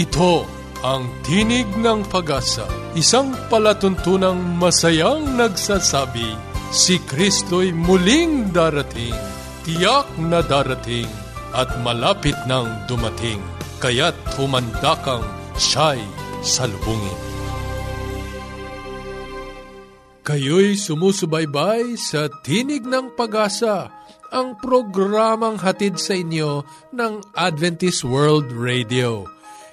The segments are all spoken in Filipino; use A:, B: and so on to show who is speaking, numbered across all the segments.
A: Ito ang Tinig ng Pag-asa, isang palatuntunang masayang nagsasabi, si Kristo'y muling darating, tiyak na darating, at malapit nang dumating, kaya't humanda kang siya'y salubungin. Kayo'y sumusubaybay sa Tinig ng Pag-asa, ang programang hatid sa inyo ng Adventist World Radio.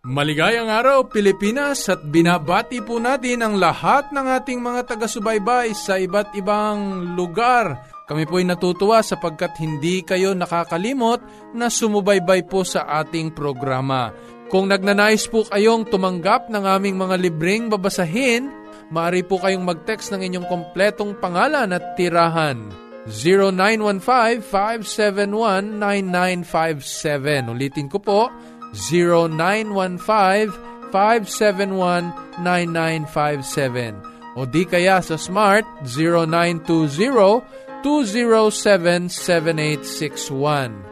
A: Maligayang araw Pilipinas at binabati po natin ang lahat ng ating mga taga-subaybay sa iba't ibang lugar. Kami po ay natutuwa sapagkat hindi kayo nakakalimot na sumubaybay po sa ating programa. Kung nagnanais po kayong tumanggap ng aming mga libreng babasahin, maaari po kayong mag-text ng inyong kompletong pangalan at tirahan. 0915-571-9957. Ulitin ko po, 0915-571-9957 o di kaya sa Smart 0920-207-7861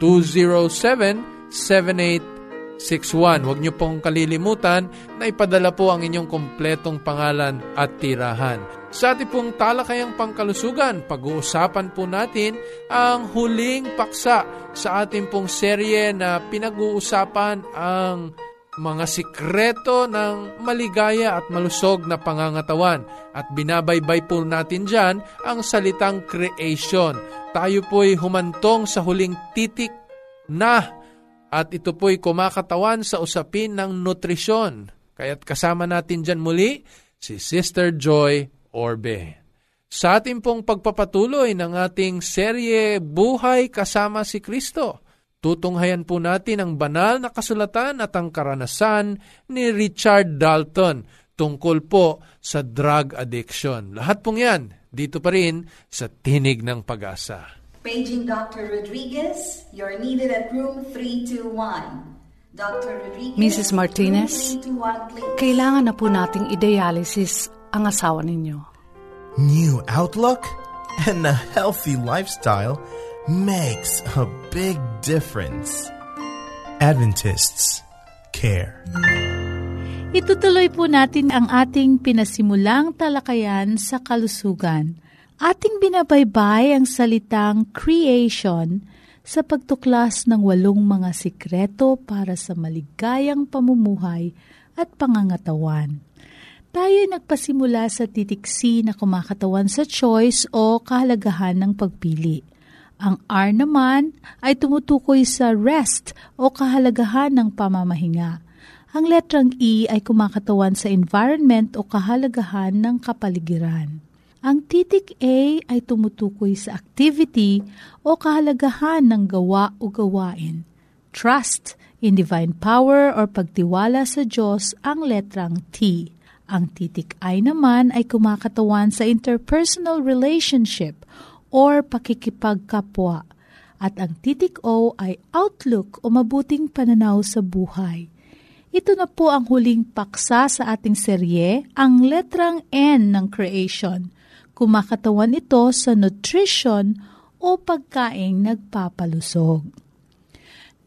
A: 0920-207-7861 Huwag niyo pong kalilimutan na ipadala po ang inyong kompletong pangalan at tirahan. Sa ating pong talakayang pangkalusugan, pag-uusapan po natin ang huling paksa sa ating pong serye na pinag-uusapan ang mga sikreto ng maligaya at malusog na pangangatawan. At binabaybay po natin dyan ang salitang creation. Tayo po'y humantong sa huling titik na at ito po'y kumakatawan sa usapin ng nutrisyon. Kaya't kasama natin dyan muli si Sister Joy Orbe. Sa ating pong pagpapatuloy ng ating serye Buhay Kasama si Kristo, tutunghayan po natin ang banal na kasulatan at ang karanasan ni Richard Dalton tungkol po sa drug addiction. Lahat pong yan, dito pa rin sa Tinig ng Pag-asa.
B: Paging Dr. Rodriguez, you're needed at room 321. Dr. Rodriguez,
C: Mrs. Martinez, kailangan na po nating i-dialysis ang asawa ninyo.
D: New outlook and a healthy lifestyle makes a big difference. Adventists care.
E: Itutuloy po natin ang ating pinasimulang talakayan sa kalusugan. Ating binabaybay ang salitang creation sa pagtuklas ng walong mga sikreto para sa maligayang pamumuhay at pangangatawan. Tayo nagpasimula sa titiksi na kumakatawan sa choice o kahalagahan ng pagpili. Ang R naman ay tumutukoy sa rest o kahalagahan ng pamamahinga. Ang letrang E ay kumakatawan sa environment o kahalagahan ng kapaligiran. Ang titik A ay tumutukoy sa activity o kahalagahan ng gawa o gawain. Trust in divine power or pagtiwala sa Diyos ang letrang T. Ang titik I naman ay kumakatawan sa interpersonal relationship or pakikipagkapwa. At ang titik O ay outlook o mabuting pananaw sa buhay. Ito na po ang huling paksa sa ating serye, ang letrang N ng creation. Kumakatawan ito sa nutrition o pagkaing nagpapalusog.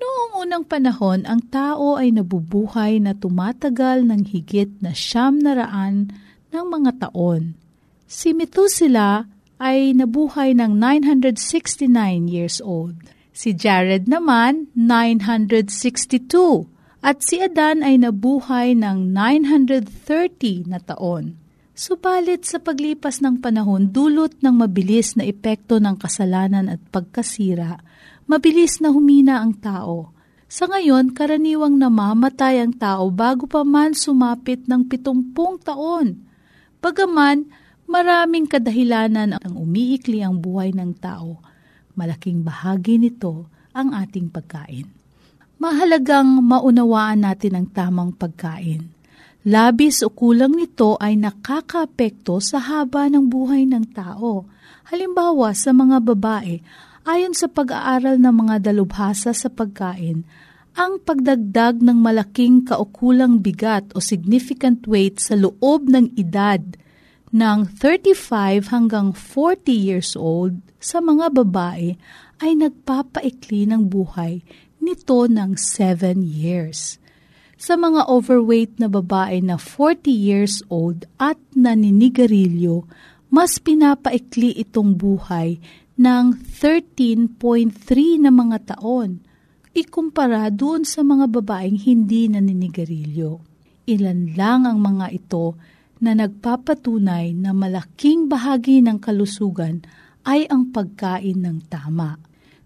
E: Noong unang panahon, ang tao ay nabubuhay na tumatagal ng higit na siyam na raan ng mga taon. Si Methuselah ay nabuhay ng 969 years old. Si Jared naman, 962. At si Adan ay nabuhay ng 930 na taon. Subalit sa paglipas ng panahon, dulot ng mabilis na epekto ng kasalanan at pagkasira, mabilis na humina ang tao. Sa ngayon, karaniwang namamatay ang tao bago pa man sumapit ng pitumpung taon. Bagaman, maraming kadahilanan ang umiikli ang buhay ng tao. Malaking bahagi nito ang ating pagkain. Mahalagang maunawaan natin ang tamang pagkain. Labis o kulang nito ay nakakaapekto sa haba ng buhay ng tao. Halimbawa sa mga babae, ayon sa pag-aaral ng mga dalubhasa sa pagkain, ang pagdagdag ng malaking kaukulang bigat o significant weight sa loob ng edad ng 35 hanggang 40 years old sa mga babae ay nagpapaikli ng buhay nito ng 7 years. Sa mga overweight na babae na 40 years old at naninigarilyo, mas pinapaikli itong buhay ng 13.3 na mga taon ikumpara doon sa mga babaeng hindi naninigarilyo. Ilan lang ang mga ito na nagpapatunay na malaking bahagi ng kalusugan ay ang pagkain ng tama.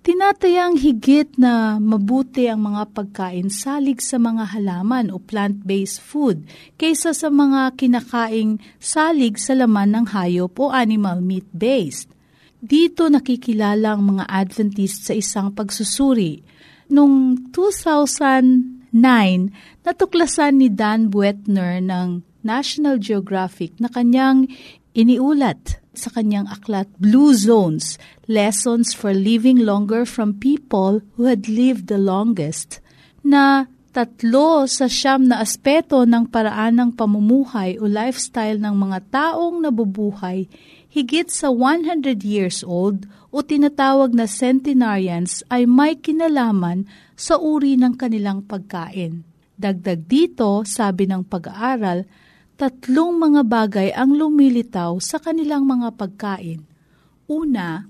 E: Tinatayang higit na mabuti ang mga pagkain salig sa mga halaman o plant-based food kaysa sa mga kinakaing salig sa laman ng hayop o animal meat-based. Dito nakikilala ang mga Adventist sa isang pagsusuri. Noong 2009, natuklasan ni Dan Buettner ng National Geographic na kanyang iniulat sa kanyang aklat Blue Zones, Lessons for Living Longer from People Who Had Lived the Longest, na tatlo sa siyam na aspeto ng paraan ng pamumuhay o lifestyle ng mga taong nabubuhay higit sa 100 years old o tinatawag na centenarians ay may kinalaman sa uri ng kanilang pagkain. Dagdag dito, sabi ng pag-aaral, tatlong mga bagay ang lumilitaw sa kanilang mga pagkain. Una,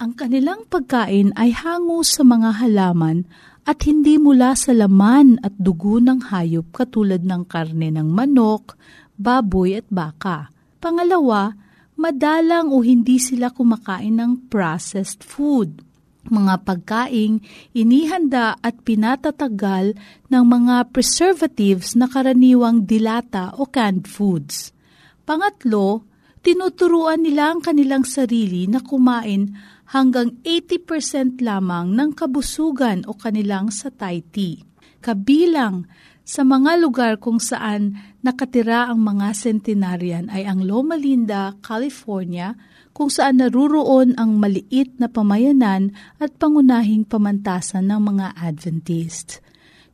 E: ang kanilang pagkain ay hango sa mga halaman at hindi mula sa laman at dugo ng hayop katulad ng karne ng manok, baboy at baka. Pangalawa, madalang o hindi sila kumakain ng processed food mga pagkaing inihanda at pinatatagal ng mga preservatives na karaniwang dilata o canned foods. Pangatlo, tinuturuan nila ang kanilang sarili na kumain hanggang 80% lamang ng kabusugan o kanilang satiety. Kabilang sa mga lugar kung saan nakatira ang mga centenarian ay ang Loma Linda, California, kung saan naruroon ang maliit na pamayanan at pangunahing pamantasan ng mga Adventist.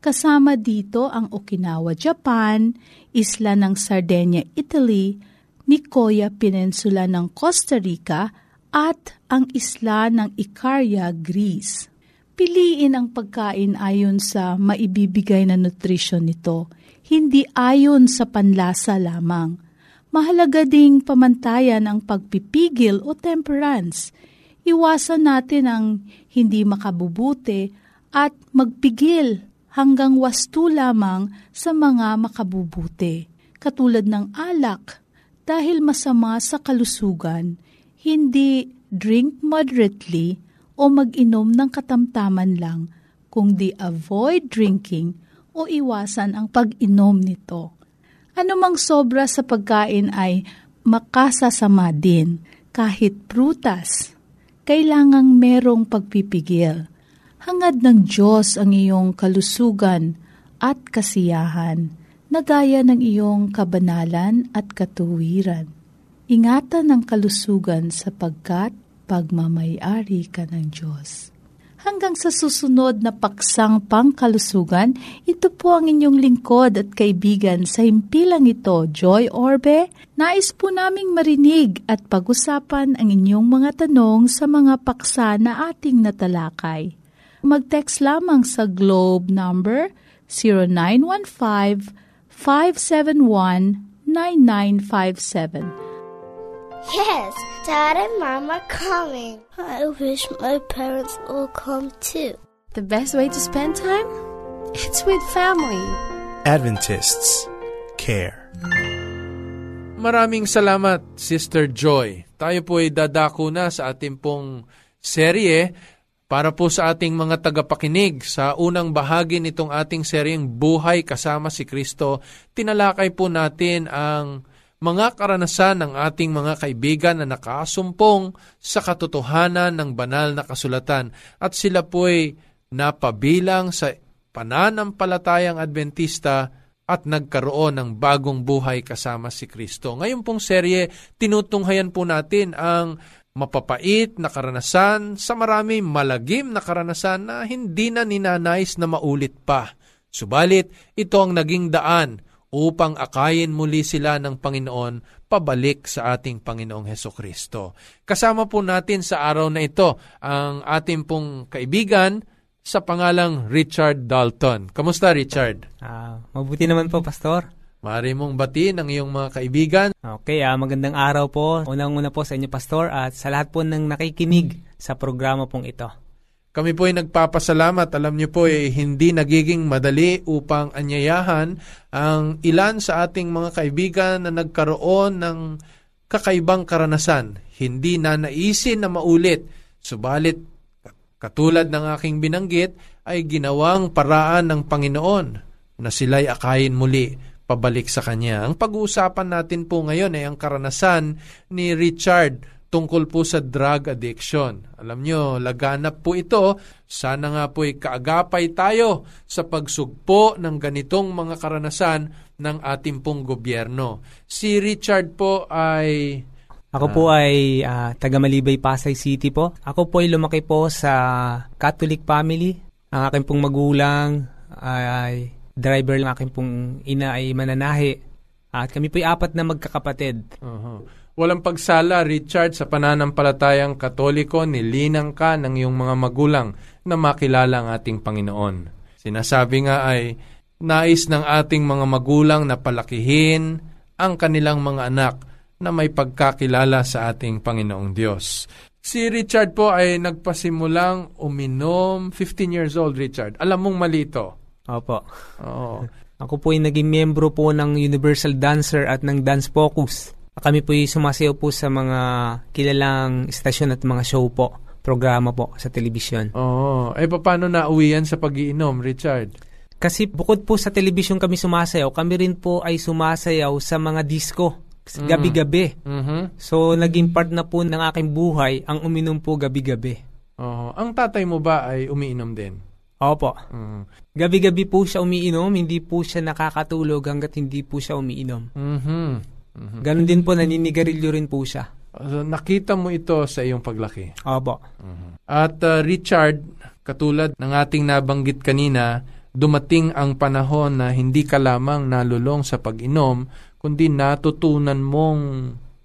E: Kasama dito ang Okinawa, Japan, isla ng Sardinia, Italy, Nicoya Peninsula ng Costa Rica, at ang isla ng Icaria, Greece. Piliin ang pagkain ayon sa maibibigay na nutrisyon nito, hindi ayon sa panlasa lamang mahalaga ding pamantayan ang pagpipigil o temperance. Iwasan natin ang hindi makabubuti at magpigil hanggang wasto lamang sa mga makabubuti. Katulad ng alak, dahil masama sa kalusugan, hindi drink moderately o mag-inom ng katamtaman lang, kundi avoid drinking o iwasan ang pag-inom nito Anumang sobra sa pagkain ay makasasama din kahit prutas. Kailangang merong pagpipigil. Hangad ng Diyos ang iyong kalusugan at kasiyahan na gaya ng iyong kabanalan at katuwiran. Ingatan ang kalusugan sapagkat pagmamayari ka ng Diyos. Hanggang sa susunod na paksang pangkalusugan, ito po ang inyong lingkod at kaibigan sa himpilang ito, Joy Orbe. Nais po naming marinig at pag-usapan ang inyong mga tanong sa mga paksa na ating natalakay. Mag-text lamang sa Globe number 0915 571 9957
F: Yes, Dad and Mom are coming. I wish my parents will come too.
G: The best way to spend time? It's with family.
D: Adventists care.
A: Maraming salamat, Sister Joy. Tayo po ay dadako na sa ating pong serye para po sa ating mga tagapakinig. Sa unang bahagi nitong ating seryeng Buhay kasama si Kristo, tinalakay po natin ang mga karanasan ng ating mga kaibigan na nakasumpong sa katotohanan ng banal na kasulatan at sila po'y napabilang sa pananampalatayang Adventista at nagkaroon ng bagong buhay kasama si Kristo. Ngayon pong serye, tinutunghayan po natin ang mapapait na karanasan sa marami malagim na karanasan na hindi na ninanais na maulit pa. Subalit, ito ang naging daan upang akayin muli sila ng Panginoon pabalik sa ating Panginoong Heso Kristo. Kasama po natin sa araw na ito ang ating pong kaibigan sa pangalang Richard Dalton. Kamusta Richard?
H: Ah, mabuti naman po, Pastor.
A: Mari mong batiin ang iyong mga kaibigan.
H: Okay, ah, magandang araw po. Unang-una po sa inyo, Pastor, at sa lahat po ng nakikinig sa programa pong ito.
A: Kami po ay nagpapasalamat. Alam niyo po, eh, hindi nagiging madali upang anyayahan ang ilan sa ating mga kaibigan na nagkaroon ng kakaibang karanasan. Hindi na naisin na maulit. Subalit, katulad ng aking binanggit, ay ginawang paraan ng Panginoon na sila'y akayin muli pabalik sa Kanya. Ang pag-uusapan natin po ngayon ay ang karanasan ni Richard tungkol po sa drug addiction. Alam nyo, laganap po ito. Sana nga po ay kaagapay tayo sa pagsugpo ng ganitong mga karanasan ng ating pong gobyerno. Si Richard po ay...
H: Ako po ay uh, taga Malibay, Pasay City po. Ako po ay lumaki po sa Catholic family. Ang aking pong magulang ay driver ng aking pong ina ay mananahi. At kami po ay apat na magkakapatid.
A: Uh-huh. Walang pagsala, Richard, sa pananampalatayang katoliko, nilinang ka ng iyong mga magulang na makilala ang ating Panginoon. Sinasabi nga ay, nais ng ating mga magulang na palakihin ang kanilang mga anak na may pagkakilala sa ating Panginoong Diyos. Si Richard po ay nagpasimulang uminom, 15 years old, Richard. Alam mong mali ito.
H: Opo.
A: Oo.
H: Ako po ay naging miyembro po ng Universal Dancer at ng Dance Focus. Kami po ay sumasayaw po sa mga kilalang istasyon at mga show po, programa po sa telebisyon.
A: Oo. Eh, paano na uwi yan sa pagiinom, Richard?
H: Kasi bukod po sa telebisyon kami sumasayaw, kami rin po ay sumasayaw sa mga disco. Gabi-gabi.
A: Mm-hmm.
H: So, naging part na po ng aking buhay ang uminom po gabi-gabi.
A: Oo. Ang tatay mo ba ay umiinom din?
H: Opo.
A: Mm.
H: Gabi-gabi po siya umiinom, hindi po siya nakakatulog hanggat hindi po siya umiinom.
A: Mm-hmm.
H: Mm-hmm. Ganon din po, naninigarilyo rin po siya.
A: So, nakita mo ito sa iyong paglaki.
H: Opo.
A: Mm-hmm. At uh, Richard, katulad ng ating nabanggit kanina, dumating ang panahon na hindi ka lamang nalulong sa pag-inom, kundi natutunan mong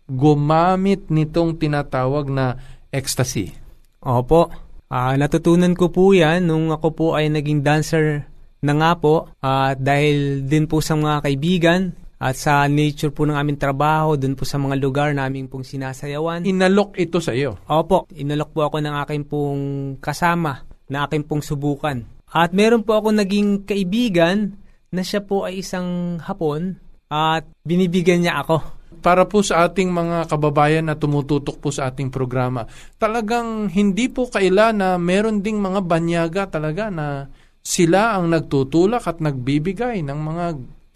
A: gumamit nitong tinatawag na ecstasy.
H: Opo. Uh, natutunan ko po yan nung ako po ay naging dancer na nga po. At uh, dahil din po sa mga kaibigan, at sa nature po ng aming trabaho, dun po sa mga lugar namin pong sinasayawan.
A: Inalok ito sa iyo?
H: Opo, inalok po ako ng aking pong kasama, na aking pong subukan. At meron po ako naging kaibigan na siya po ay isang hapon at binibigyan niya ako.
A: Para po sa ating mga kababayan na tumututok po sa ating programa, talagang hindi po kaila na meron ding mga banyaga talaga na sila ang nagtutulak at nagbibigay ng mga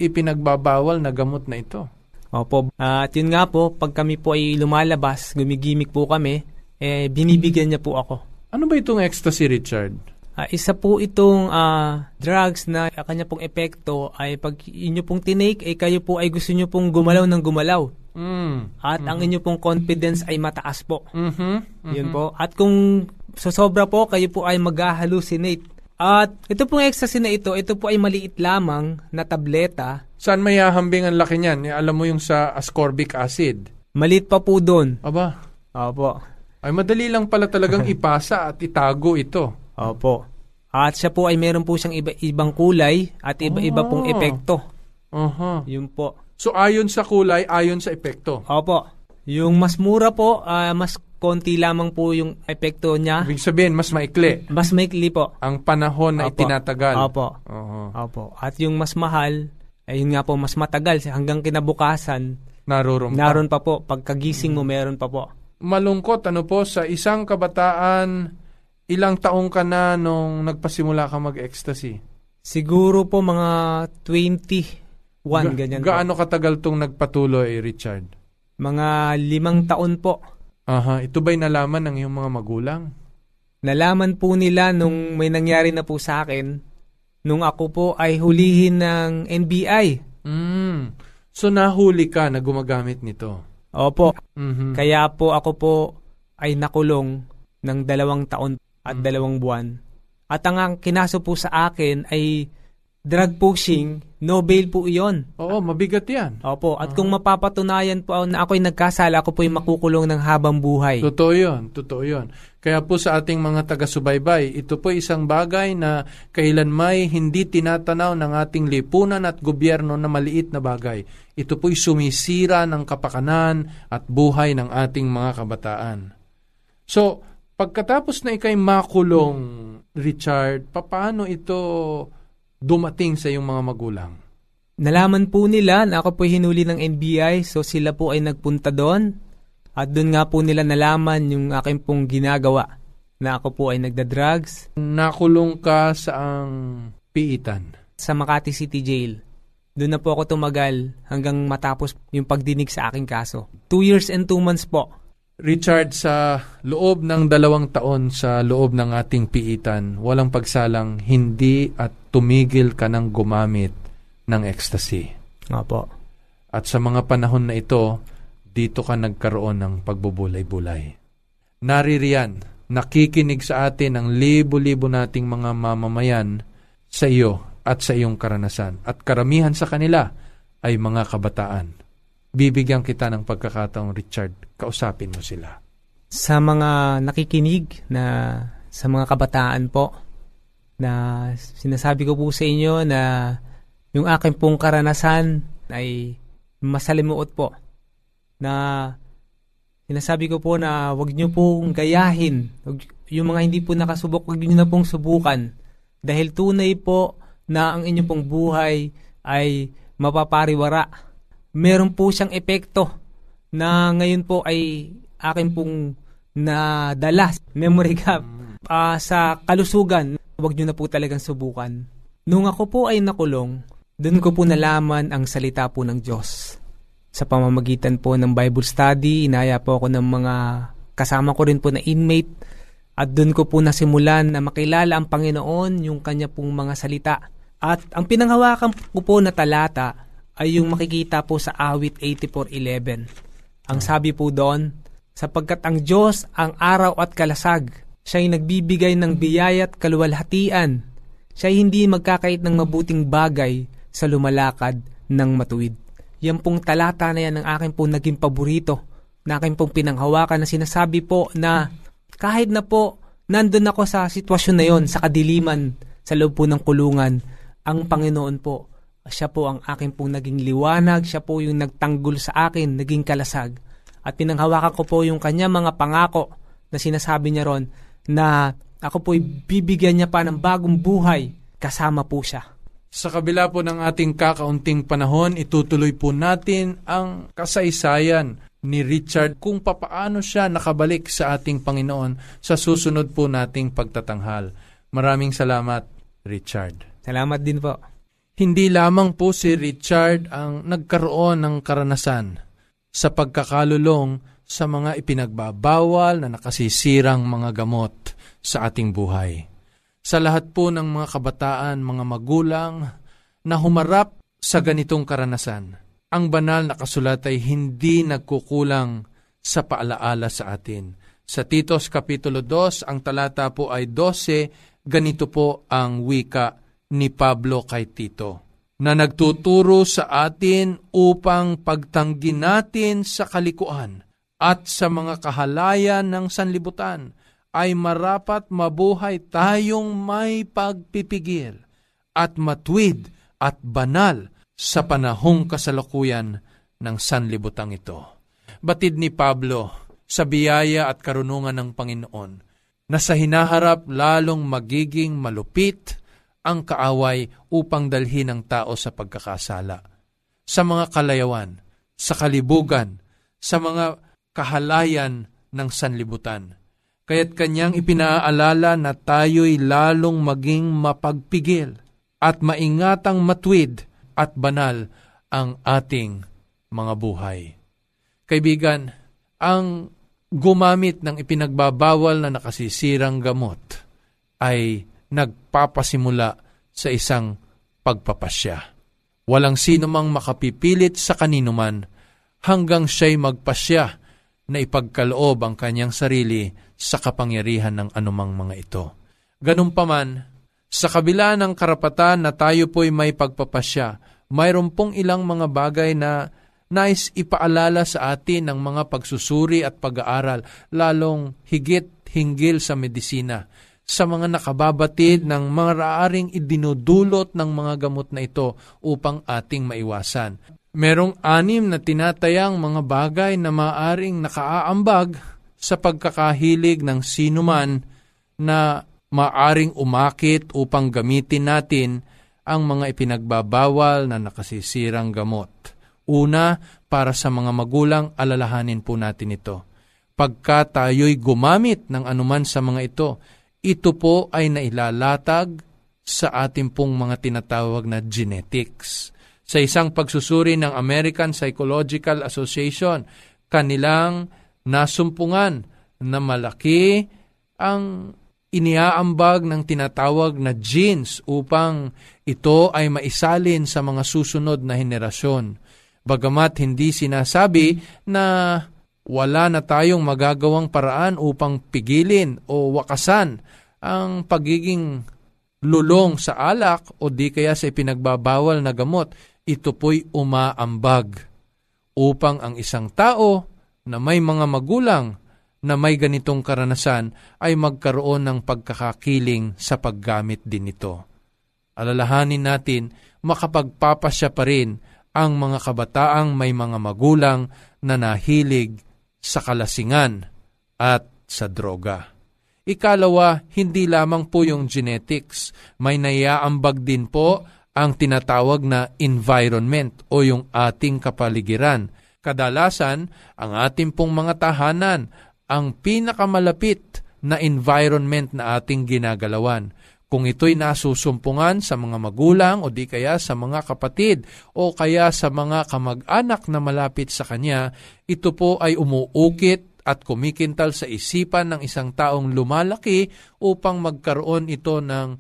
A: ipinagbabawal na gamot na ito.
H: Opo. Uh, at yun nga po, pag kami po ay lumalabas, gumigimik po kami, eh, binibigyan niya po ako.
A: Ano ba itong ecstasy, Richard?
H: Uh, isa po itong uh, drugs na kanya pong epekto ay pag inyo pong tinake, eh kayo po ay gusto nyo pong gumalaw ng gumalaw.
A: Mm.
H: At mm-hmm. ang inyo pong confidence ay mataas po.
A: Mm-hmm. Mm-hmm.
H: Yun po. At kung sosobra po, kayo po ay mag-hallucinate. At ito pong ecstasy na ito, ito po ay maliit lamang na tableta.
A: Saan may hahambing ang laki niyan? Alam mo yung sa ascorbic acid.
H: Maliit pa po doon.
A: Aba.
H: Opo.
A: Ay madali lang pala talagang ipasa at itago ito.
H: Opo. At siya po ay meron po siyang iba, ibang kulay at iba-iba pong epekto.
A: Uh-huh.
H: Yun po.
A: So ayon sa kulay, ayon sa epekto.
H: Opo. Yung mas mura po, uh, mas konti lamang po yung epekto niya.
A: Ibig sabihin, mas maikli.
H: Mas maikli po.
A: Ang panahon na
H: Opo.
A: itinatagal.
H: Opo.
A: Uh-huh.
H: Opo. At yung mas mahal, ayun nga po, mas matagal. Hanggang kinabukasan,
A: naroon pa.
H: Naroon pa po. Pagkagising mo, meron pa po.
A: Malungkot, ano po, sa isang kabataan, ilang taong ka na nung nagpasimula ka mag-ecstasy?
H: Siguro po mga 21, Ga- ganyan
A: Gaano po. katagal tong nagpatuloy, Richard?
H: Mga limang taon po.
A: Aha, ito ba'y nalaman ng iyong mga magulang?
H: Nalaman po nila nung may nangyari na po sa akin nung ako po ay hulihin ng NBI.
A: Mm. So nahuli ka na gumagamit nito?
H: Opo.
A: Mhm.
H: Kaya po ako po ay nakulong ng dalawang taon at
A: Mm.
H: dalawang buwan. At ang, ang kinaso po sa akin ay drug pushing, no bail po iyon.
A: Oo, mabigat yan.
H: Opo, at kung mapapatunayan po na ako'y nagkasala, ako po'y makukulong ng habang buhay.
A: Totoo yun, totoo yun. Kaya po sa ating mga taga-subaybay, ito po isang bagay na kailan may hindi tinatanaw ng ating lipunan at gobyerno na maliit na bagay. Ito po'y sumisira ng kapakanan at buhay ng ating mga kabataan. So, pagkatapos na ikay makulong, Richard, paano ito dumating sa iyong mga magulang?
H: Nalaman po nila na ako po'y hinuli ng NBI, so sila po ay nagpunta doon. At doon nga po nila nalaman yung aking pong ginagawa na ako po ay nagda-drugs
A: Nakulong ka sa ang piitan.
H: sa Makati City Jail. Doon na po ako tumagal hanggang matapos yung pagdinig sa aking kaso. Two years and two months po.
A: Richard, sa loob ng dalawang taon sa loob ng ating piitan, walang pagsalang hindi at tumigil ka ng gumamit ng ecstasy.
H: Nga po.
A: At sa mga panahon na ito, dito ka nagkaroon ng pagbubulay-bulay. Naririyan, nakikinig sa atin ang libo-libo nating mga mamamayan sa iyo at sa iyong karanasan. At karamihan sa kanila ay mga kabataan. Bibigyan kita ng pagkakataong, Richard, kausapin mo sila.
H: Sa mga nakikinig na sa mga kabataan po na sinasabi ko po sa inyo na yung aking pong karanasan ay masalimuot po na sinasabi ko po na wag niyo pong gayahin Wag- yung mga hindi po nakasubok wag niyo na pong subukan dahil tunay po na ang inyong pong buhay ay mapapariwara meron po siyang epekto na ngayon po ay akin pong nadala memory gap. Ah, sa kalusugan wag niyo na po talagang subukan. Nung ako po ay nakulong doon ko po nalaman ang salita po ng Diyos. Sa pamamagitan po ng Bible study, inaya po ako ng mga kasama ko rin po na inmate at doon ko po nasimulan na makilala ang Panginoon, yung kanya pong mga salita. At ang pinanghawakan ko po na talata ay yung makikita po sa awit 84.11. Ang sabi po doon, sapagkat ang Diyos ang araw at kalasag, siya'y nagbibigay ng biyaya at kaluwalhatian, siya'y hindi magkakait ng mabuting bagay sa lumalakad ng matuwid. Yan pong talata na yan ang akin pong naging paborito, na akin pong pinanghawakan na sinasabi po na kahit na po nandun ako sa sitwasyon na yon, sa kadiliman, sa loob po ng kulungan, ang Panginoon po, siya po ang akin pong naging liwanag, siya po yung nagtanggol sa akin, naging kalasag. At pinanghawakan ko po yung kanya mga pangako na sinasabi niya ron na ako po'y bibigyan niya pa ng bagong buhay, kasama po siya.
A: Sa kabila po ng ating kakaunting panahon, itutuloy po natin ang kasaysayan ni Richard kung papaano siya nakabalik sa ating Panginoon sa susunod po nating pagtatanghal. Maraming salamat, Richard.
H: Salamat din po.
A: Hindi lamang po si Richard ang nagkaroon ng karanasan sa pagkakalulong sa mga ipinagbabawal na nakasisirang mga gamot sa ating buhay. Sa lahat po ng mga kabataan, mga magulang na humarap sa ganitong karanasan, ang banal na kasulat ay hindi nagkukulang sa paalaala sa atin. Sa Titos Kapitulo 2, ang talata po ay 12, ganito po ang wika ni Pablo kay Tito na nagtuturo sa atin upang pagtanggi natin sa kalikuan at sa mga kahalayan ng sanlibutan ay marapat mabuhay tayong may pagpipigil at matwid at banal sa panahong kasalukuyan ng sanlibutang ito. Batid ni Pablo sa biyaya at karunungan ng Panginoon na sa hinaharap lalong magiging malupit ang kaaway upang dalhin ang tao sa pagkakasala. Sa mga kalayawan, sa kalibugan, sa mga kahalayan ng sanlibutan. Kaya't kanyang ipinaalala na tayo'y lalong maging mapagpigil at maingatang matwid at banal ang ating mga buhay. Kaibigan, ang gumamit ng ipinagbabawal na nakasisirang gamot ay nagpapasimula sa isang pagpapasya. Walang sino mang makapipilit sa kanino man hanggang siya'y magpasya na ipagkaloob ang kanyang sarili sa kapangyarihan ng anumang mga ito. Ganun pa man, sa kabila ng karapatan na tayo po'y may pagpapasya, mayroon pong ilang mga bagay na nais ipaalala sa atin ng mga pagsusuri at pag-aaral, lalong higit hinggil sa medisina, sa mga nakababatid ng mga raaring idinudulot ng mga gamot na ito upang ating maiwasan. Merong anim na tinatayang mga bagay na maaring nakaaambag sa pagkakahilig ng sinuman na maaring umakit upang gamitin natin ang mga ipinagbabawal na nakasisirang gamot. Una, para sa mga magulang, alalahanin po natin ito. Pagka tayo'y gumamit ng anuman sa mga ito, ito po ay nailalatag sa ating pong mga tinatawag na genetics. Sa isang pagsusuri ng American Psychological Association, kanilang nasumpungan na malaki ang iniaambag ng tinatawag na genes upang ito ay maisalin sa mga susunod na henerasyon. Bagamat hindi sinasabi na wala na tayong magagawang paraan upang pigilin o wakasan ang pagiging lulong sa alak o di kaya sa ipinagbabawal na gamot, ito po'y umaambag upang ang isang tao na may mga magulang na may ganitong karanasan ay magkaroon ng pagkakakiling sa paggamit din nito. Alalahanin natin, makapagpapasya pa rin ang mga kabataang may mga magulang na nahilig sa kalasingan at sa droga. Ikalawa, hindi lamang po yung genetics, may naiaambag din po ang tinatawag na environment o yung ating kapaligiran. Kadalasan, ang ating pong mga tahanan ang pinakamalapit na environment na ating ginagalawan kung ito'y nasusumpungan sa mga magulang o di kaya sa mga kapatid o kaya sa mga kamag-anak na malapit sa kanya, ito po ay umuukit at kumikintal sa isipan ng isang taong lumalaki upang magkaroon ito ng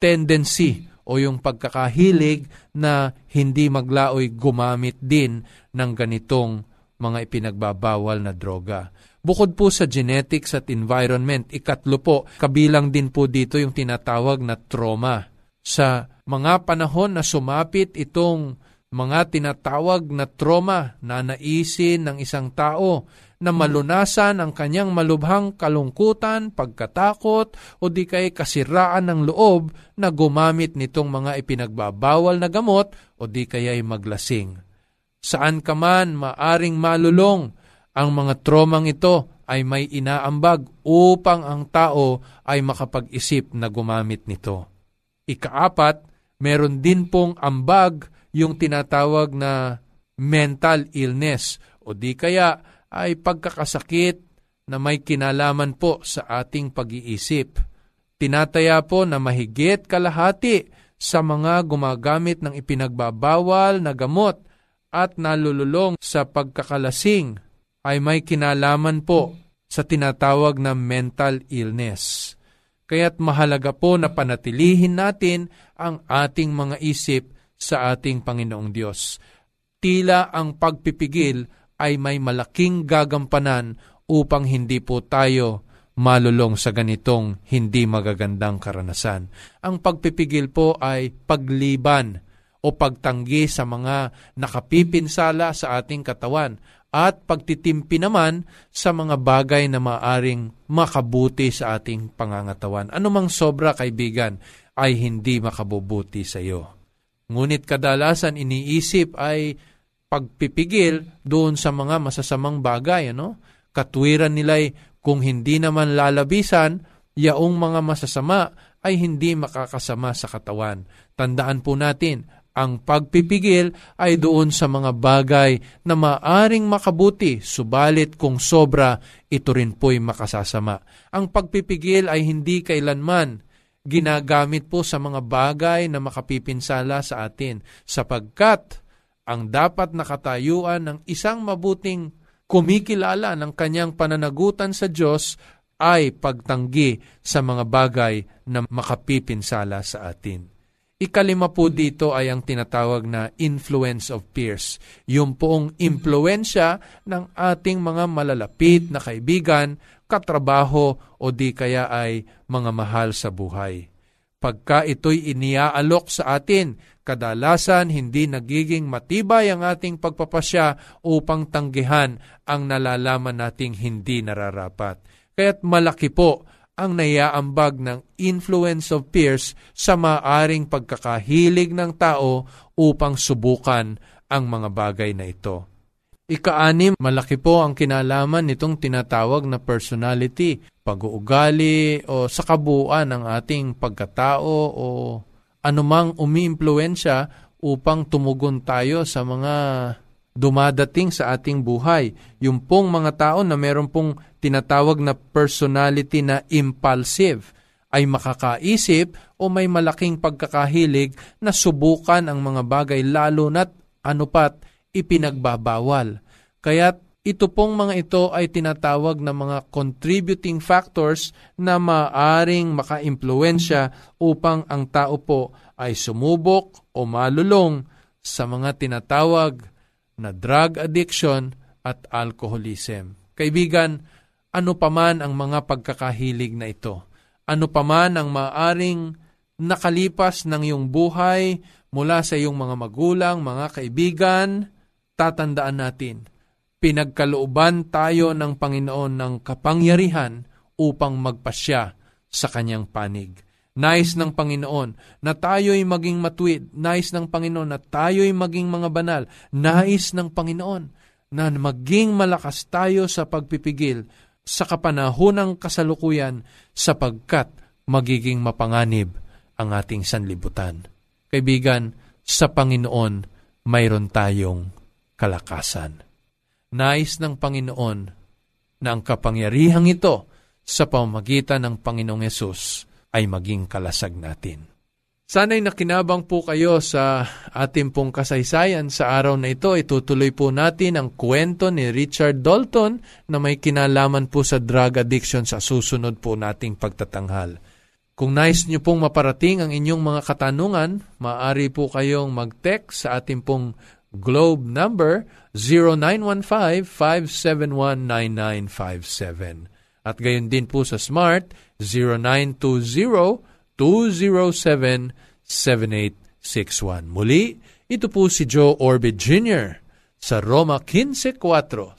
A: tendency o yung pagkakahilig na hindi maglaoy gumamit din ng ganitong mga ipinagbabawal na droga. Bukod po sa genetics at environment, ikatlo po, kabilang din po dito yung tinatawag na trauma. Sa mga panahon na sumapit itong mga tinatawag na trauma na naisin ng isang tao na malunasan ang kanyang malubhang kalungkutan, pagkatakot o di kay kasiraan ng loob na gumamit nitong mga ipinagbabawal na gamot o di kaya'y maglasing. Saan ka man maaring malulong ang mga tromang ito ay may inaambag upang ang tao ay makapag-isip na gumamit nito. Ikaapat, meron din pong ambag yung tinatawag na mental illness o di kaya ay pagkakasakit na may kinalaman po sa ating pag-iisip. Tinataya po na mahigit kalahati sa mga gumagamit ng ipinagbabawal na gamot at nalululong sa pagkakalasing ay may kinalaman po sa tinatawag na mental illness. Kaya't mahalaga po na panatilihin natin ang ating mga isip sa ating Panginoong Diyos. Tila ang pagpipigil ay may malaking gagampanan upang hindi po tayo malulong sa ganitong hindi magagandang karanasan. Ang pagpipigil po ay pagliban o pagtanggi sa mga nakapipinsala sa ating katawan at pagtitimpi naman sa mga bagay na maaring makabuti sa ating pangangatawan. Anumang sobra, kaibigan, ay hindi makabubuti sa iyo. Ngunit kadalasan iniisip ay pagpipigil doon sa mga masasamang bagay. Ano? Katwiran nila'y kung hindi naman lalabisan, yaong mga masasama ay hindi makakasama sa katawan. Tandaan po natin, ang pagpipigil ay doon sa mga bagay na maaring makabuti, subalit kung sobra, ito rin po'y makasasama. Ang pagpipigil ay hindi kailanman ginagamit po sa mga bagay na makapipinsala sa atin, sapagkat ang dapat nakatayuan ng isang mabuting kumikilala ng kanyang pananagutan sa Diyos ay pagtanggi sa mga bagay na makapipinsala sa atin. Ikalima po dito ay ang tinatawag na influence of peers. Yung poong impluensya ng ating mga malalapit na kaibigan, katrabaho o di kaya ay mga mahal sa buhay. Pagka ito'y iniaalok sa atin, kadalasan hindi nagiging matibay ang ating pagpapasya upang tanggihan ang nalalaman nating hindi nararapat. Kaya't malaki po ang naiaambag ng influence of peers sa maaring pagkakahilig ng tao upang subukan ang mga bagay na ito. Ikaanim, malaki po ang kinalaman nitong tinatawag na personality, pag-uugali o sa kabuuan ng ating pagkatao o anumang umiimpluensya upang tumugon tayo sa mga dumadating sa ating buhay. Yung pong mga tao na meron pong tinatawag na personality na impulsive ay makakaisip o may malaking pagkakahilig na subukan ang mga bagay lalo na't ano pat ipinagbabawal. Kaya't ito pong mga ito ay tinatawag na mga contributing factors na maaring makaimpluensya upang ang tao po ay sumubok o malulong sa mga tinatawag na drug addiction at alcoholism. Kaibigan, ano paman ang mga pagkakahilig na ito, ano paman ang maaring nakalipas ng iyong buhay mula sa iyong mga magulang, mga kaibigan, tatandaan natin, pinagkalooban tayo ng Panginoon ng kapangyarihan upang magpasya sa kanyang panig Nais ng Panginoon na tayo'y maging matuwid. Nais ng Panginoon na tayo'y maging mga banal. Nais ng Panginoon na maging malakas tayo sa pagpipigil sa kapanahonang kasalukuyan sapagkat magiging mapanganib ang ating sanlibutan. Kaibigan, sa Panginoon mayroon tayong kalakasan. Nais ng Panginoon na ang kapangyarihang ito sa pamamagitan ng Panginoong Yesus ay maging kalasag natin. Sana'y nakinabang po kayo sa ating pong kasaysayan sa araw na ito. Itutuloy po natin ang kwento ni Richard Dalton na may kinalaman po sa drug addiction sa susunod po nating pagtatanghal. Kung nais niyo pong maparating ang inyong mga katanungan, maaari po kayong mag-text sa ating pong globe number 0915-571-9957. At gayon din po sa Smart 0920-207-7861. Muli, ito po si Joe Orbit Jr. sa Roma 15.4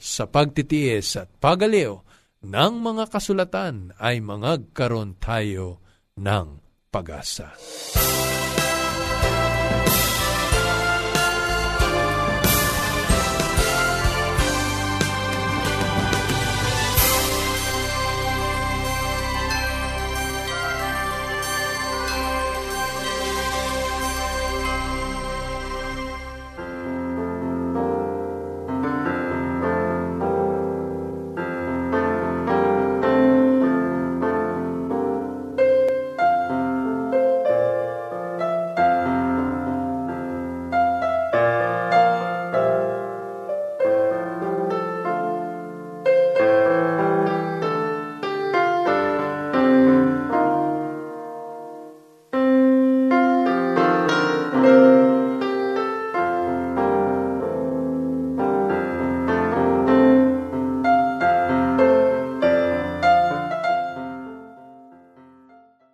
A: sa pagtitiis at pagaliw ng mga kasulatan ay mga karon tayo ng pag-asa.